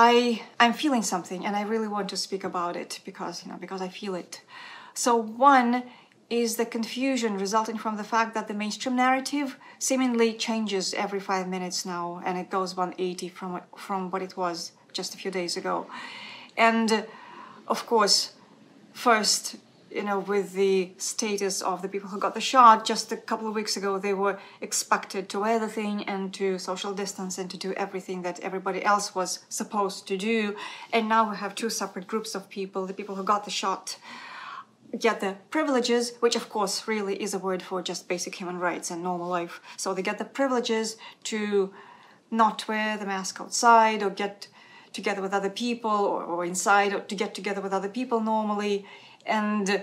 I I'm feeling something and I really want to speak about it because you know because I feel it. So one is the confusion resulting from the fact that the mainstream narrative seemingly changes every five minutes now and it goes 180 from from what it was just a few days ago. And of course, first you know, with the status of the people who got the shot just a couple of weeks ago, they were expected to wear the thing and to social distance and to do everything that everybody else was supposed to do. And now we have two separate groups of people the people who got the shot get the privileges, which of course really is a word for just basic human rights and normal life. So they get the privileges to not wear the mask outside or get together with other people or, or inside or to get together with other people normally and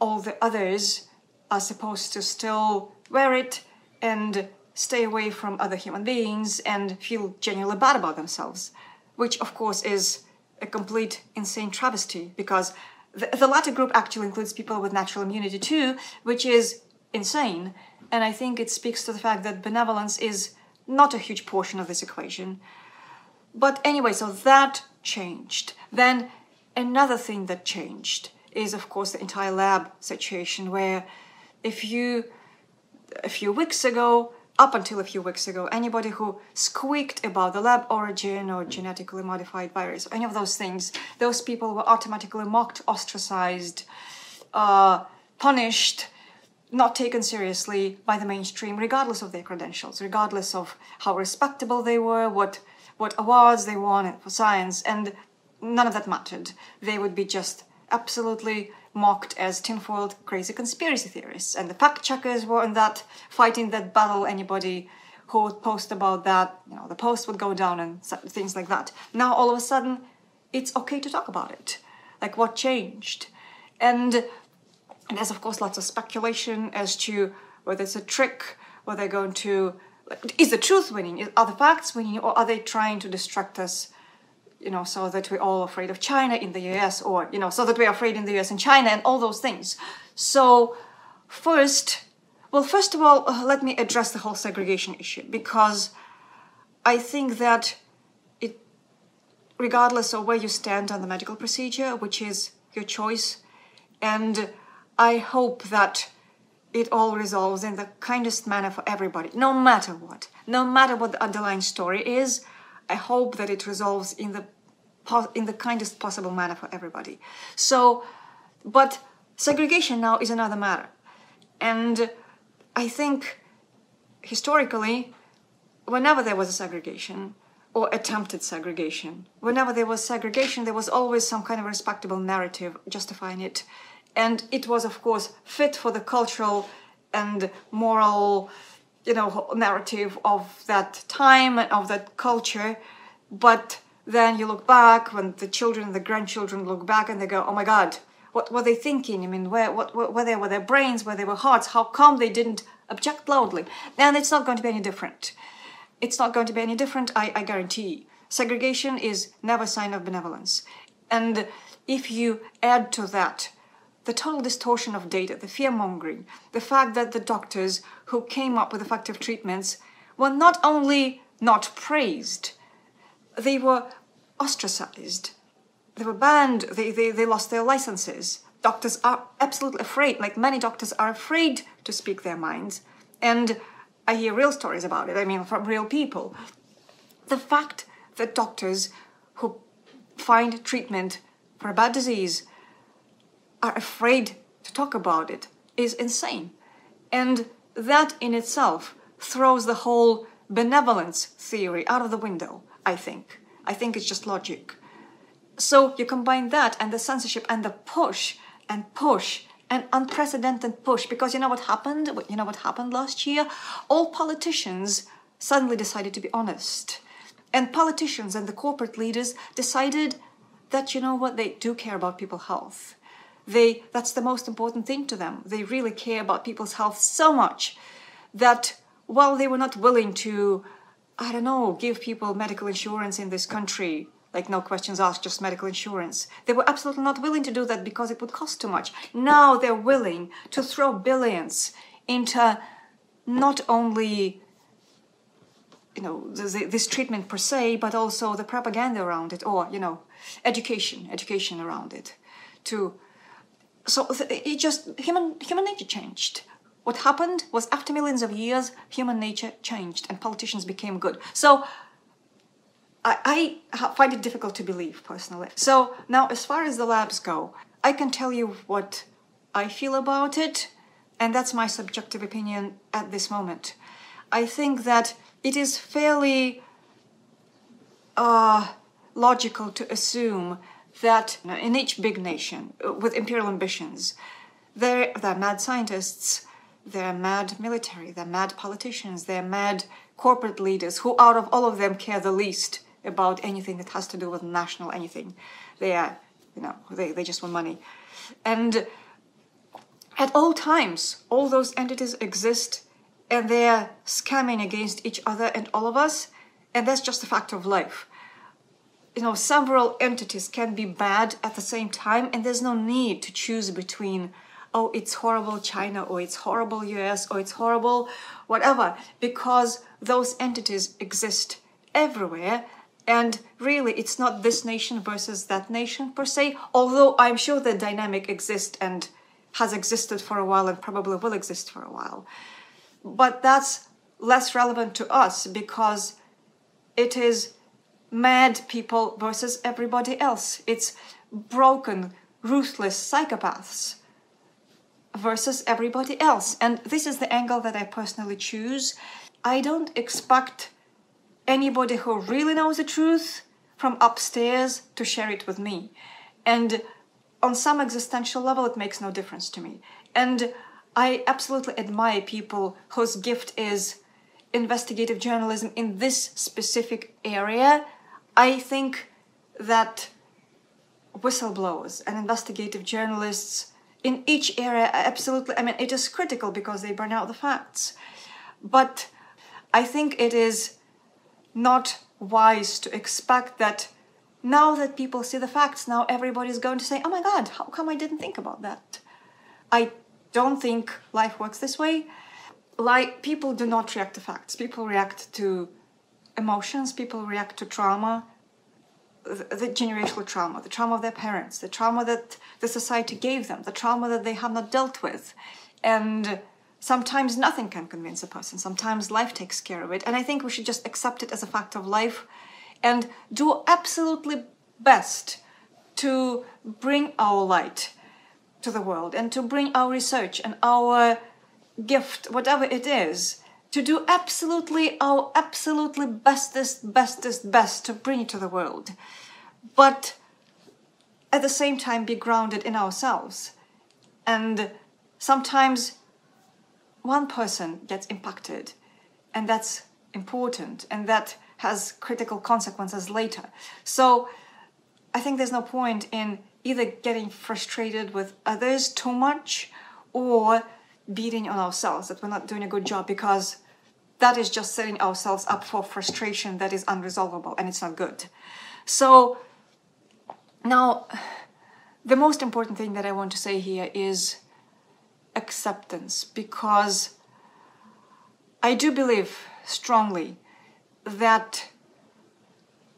all the others are supposed to still wear it and stay away from other human beings and feel genuinely bad about themselves, which of course is a complete insane travesty because the, the latter group actually includes people with natural immunity too, which is insane. And I think it speaks to the fact that benevolence is not a huge portion of this equation. But anyway, so that changed. Then Another thing that changed is, of course, the entire lab situation, where if you, a few weeks ago, up until a few weeks ago, anybody who squeaked about the lab origin or genetically modified virus, or any of those things, those people were automatically mocked, ostracized, uh, punished, not taken seriously by the mainstream, regardless of their credentials, regardless of how respectable they were, what what awards they won for science, and none of that mattered. They would be just absolutely mocked as tinfoiled crazy conspiracy theorists. And the fact checkers were in that fighting that battle. Anybody who would post about that, you know, the post would go down and things like that. Now all of a sudden, it's okay to talk about it. Like what changed? And there's of course lots of speculation as to whether it's a trick, whether they're going to is the truth winning? Are the facts winning, or are they trying to distract us you know, so that we're all afraid of China in the US, or, you know, so that we're afraid in the US and China and all those things. So, first, well, first of all, uh, let me address the whole segregation issue because I think that it, regardless of where you stand on the medical procedure, which is your choice, and I hope that it all resolves in the kindest manner for everybody, no matter what, no matter what the underlying story is. I hope that it resolves in the in the kindest possible manner for everybody. So, but segregation now is another matter. And I think historically, whenever there was a segregation or attempted segregation, whenever there was segregation, there was always some kind of respectable narrative justifying it. And it was, of course, fit for the cultural and moral, you know, narrative of that time and of that culture. But then you look back when the children, the grandchildren look back and they go, oh my God, what were they thinking? I mean, where, what, where they were their brains, where they were hearts? How come they didn't object loudly? And it's not going to be any different. It's not going to be any different, I, I guarantee. Segregation is never a sign of benevolence. And if you add to that the total distortion of data, the fear mongering, the fact that the doctors who came up with effective treatments were not only not praised, they were ostracized. They were banned. They, they, they lost their licenses. Doctors are absolutely afraid, like many doctors are afraid to speak their minds. And I hear real stories about it, I mean, from real people. The fact that doctors who find treatment for a bad disease are afraid to talk about it is insane. And that in itself throws the whole benevolence theory out of the window. I think. I think it's just logic. So you combine that and the censorship and the push and push and unprecedented push because you know what happened? You know what happened last year? All politicians suddenly decided to be honest. And politicians and the corporate leaders decided that you know what they do care about people's health. They that's the most important thing to them. They really care about people's health so much that while they were not willing to I don't know, give people medical insurance in this country. Like, no questions asked, just medical insurance. They were absolutely not willing to do that because it would cost too much. Now they're willing to throw billions into not only you know this treatment per se, but also the propaganda around it, or you know, education, education around it, to so it just human human nature changed. What happened was after millions of years, human nature changed and politicians became good. So I, I find it difficult to believe personally. So now, as far as the labs go, I can tell you what I feel about it, and that's my subjective opinion at this moment. I think that it is fairly uh, logical to assume that in each big nation uh, with imperial ambitions, there, there are mad scientists, there are mad military, there are mad politicians, there are mad corporate leaders who, out of all of them, care the least about anything that has to do with national anything. They are, you know, they, they just want money. And at all times, all those entities exist and they're scamming against each other and all of us, and that's just a fact of life you know several entities can be bad at the same time and there's no need to choose between oh it's horrible china or it's horrible us or it's horrible whatever because those entities exist everywhere and really it's not this nation versus that nation per se although i'm sure the dynamic exists and has existed for a while and probably will exist for a while. But that's less relevant to us because it is mad people versus everybody else. It's broken, ruthless psychopaths versus everybody else. And this is the angle that I personally choose. I don't expect anybody who really knows the truth from upstairs to share it with me. And on some existential level, it makes no difference to me. And I absolutely admire people whose gift is investigative journalism in this specific area I think that whistleblowers and investigative journalists in each area absolutely, I mean, it is critical because they burn out the facts. But I think it is not wise to expect that now that people see the facts, now everybody's going to say, oh my God, how come I didn't think about that? I don't think life works this way. Like, people do not react to facts, people react to emotions, people react to trauma, the generational trauma, the trauma of their parents, the trauma that the society gave them, the trauma that they have not dealt with. And sometimes nothing can convince a person, sometimes life takes care of it. And I think we should just accept it as a fact of life and do absolutely best to bring our light to the world and to bring our research and our gift, whatever it is, to do absolutely our absolutely bestest, bestest, best to bring it to the world. But at the same time, be grounded in ourselves. And sometimes one person gets impacted, and that's important, and that has critical consequences later. So I think there's no point in either getting frustrated with others too much or beating on ourselves that we're not doing a good job because that is just setting ourselves up for frustration that is unresolvable and it's not good. So, now, the most important thing that I want to say here is acceptance because I do believe strongly that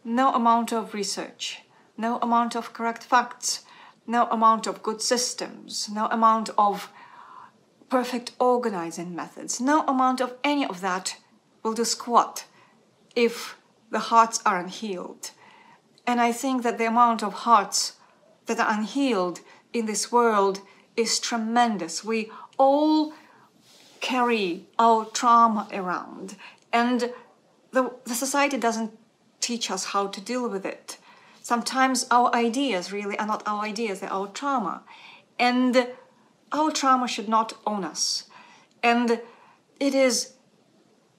no amount of research, no amount of correct facts, no amount of good systems, no amount of perfect organizing methods. No amount of any of that will do squat if the hearts are unhealed. And I think that the amount of hearts that are unhealed in this world is tremendous. We all carry our trauma around, and the, the society doesn't teach us how to deal with it. Sometimes our ideas really are not our ideas, they're our trauma. And our trauma should not own us. And it is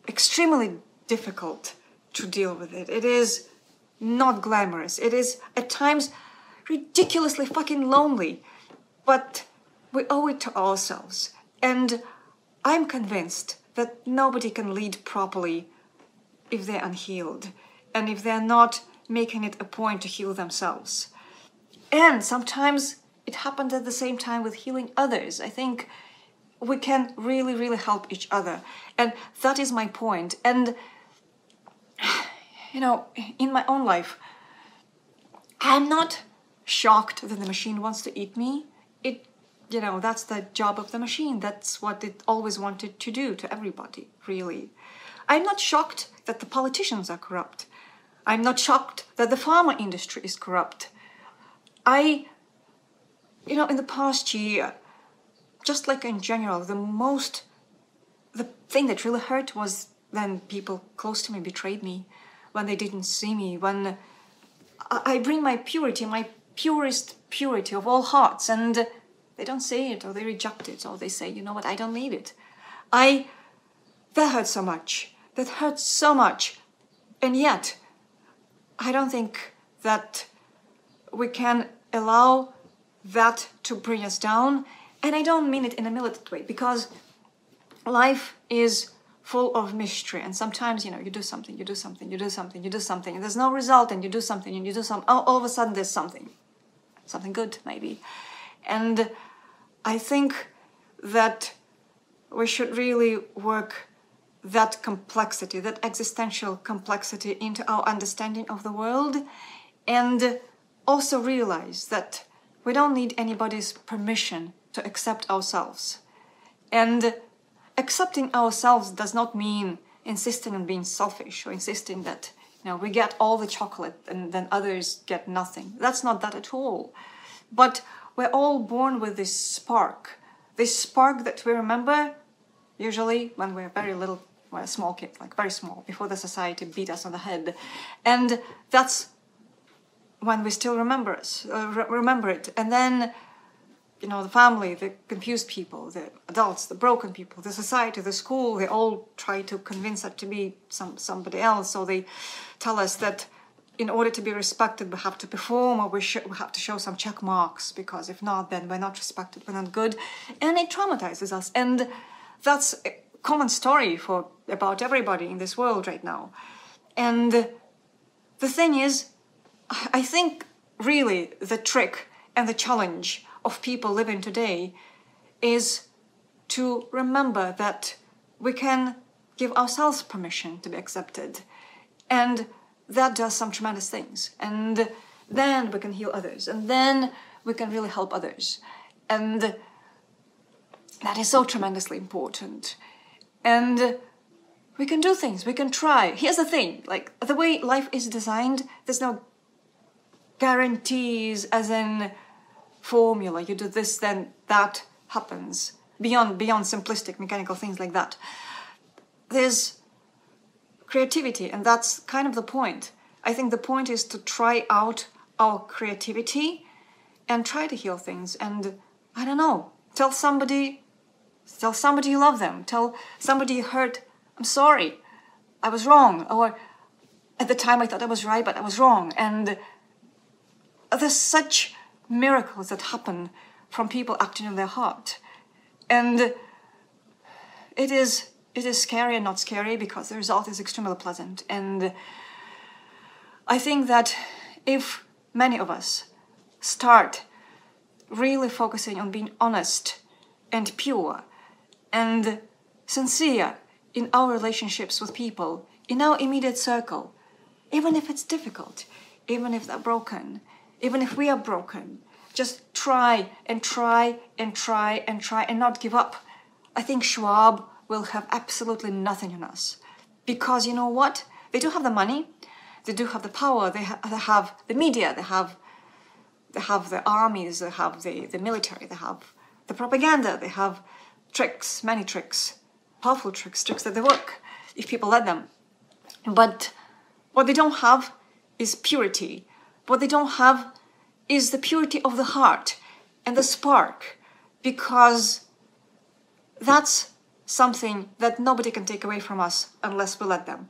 extremely difficult to deal with it. It is not glamorous. It is at times ridiculously fucking lonely. But we owe it to ourselves. And I'm convinced that nobody can lead properly if they're unhealed and if they're not making it a point to heal themselves. And sometimes it happened at the same time with healing others. I think we can really, really help each other. And that is my point. And you know, in my own life, I'm not shocked that the machine wants to eat me. It, you know, that's the job of the machine. That's what it always wanted to do to everybody, really. I'm not shocked that the politicians are corrupt. I'm not shocked that the pharma industry is corrupt. I, you know, in the past year, just like in general, the most, the thing that really hurt was when people close to me betrayed me, when they didn't see me, when I bring my purity, my purest purity of all hearts, and they don't see it or they reject it or they say, you know what, I don't need it. I, that hurt so much. That hurts so much. And yet, I don't think that we can allow that to bring us down. And I don't mean it in a militant way because life is full of mystery. And sometimes you know you do something you do something you do something you do something and there's no result and you do something and you do something oh, all, all of a sudden there's something. Something good maybe. And i think that we should really work that complexity that existential complexity into our understanding of the world and also realize that we don't need anybody's permission to accept ourselves. And accepting ourselves does not mean insisting on being selfish or insisting that you know we get all the chocolate and then others get nothing. That's not that at all. But we're all born with this spark this spark that we remember usually when we're very little we're a small kid like very small before the society beat us on the head. And that's when we still remember us uh, re- remember it and then you know, the family, the confused people, the adults, the broken people, the society, the school, they all try to convince us to be some somebody else. So they tell us that in order to be respected, we have to perform or we, we have to show some check marks because if not, then we're not respected, we're not good. And it traumatizes us. And that's a common story for about everybody in this world right now. And the thing is, I think really the trick and the challenge of people living today is to remember that we can give ourselves permission to be accepted. And that does some tremendous things. And then we can heal others. And then we can really help others. And that is so tremendously important. And we can do things, we can try. Here's the thing like, the way life is designed, there's no guarantees, as in, formula. You do this then that happens. Beyond beyond simplistic mechanical things like that. There's creativity and that's kind of the point. I think the point is to try out our creativity and try to heal things and i don't know tell somebody tell somebody you love them. Tell somebody you hurt i'm sorry i was wrong or at the time i thought i was right but i was wrong and there's such miracles that happen from people acting in their heart. And it is it is scary and not scary because the result is extremely pleasant. And I think that if many of us start really focusing on being honest and pure and sincere in our relationships with people, in our immediate circle, even if it's difficult, even if they're broken, even if we are broken, just try and try and try and try and not give up. I think Schwab will have absolutely nothing on us. Because you know what? They do have the money, they do have the power, they, ha- they have the media, they have they have the armies, they have the, the military, they have the propaganda, they have tricks, many tricks, powerful tricks, tricks that they work if people let them. But what they don't have is purity. What they don't have is the purity of the heart and the spark, because that's something that nobody can take away from us unless we let them.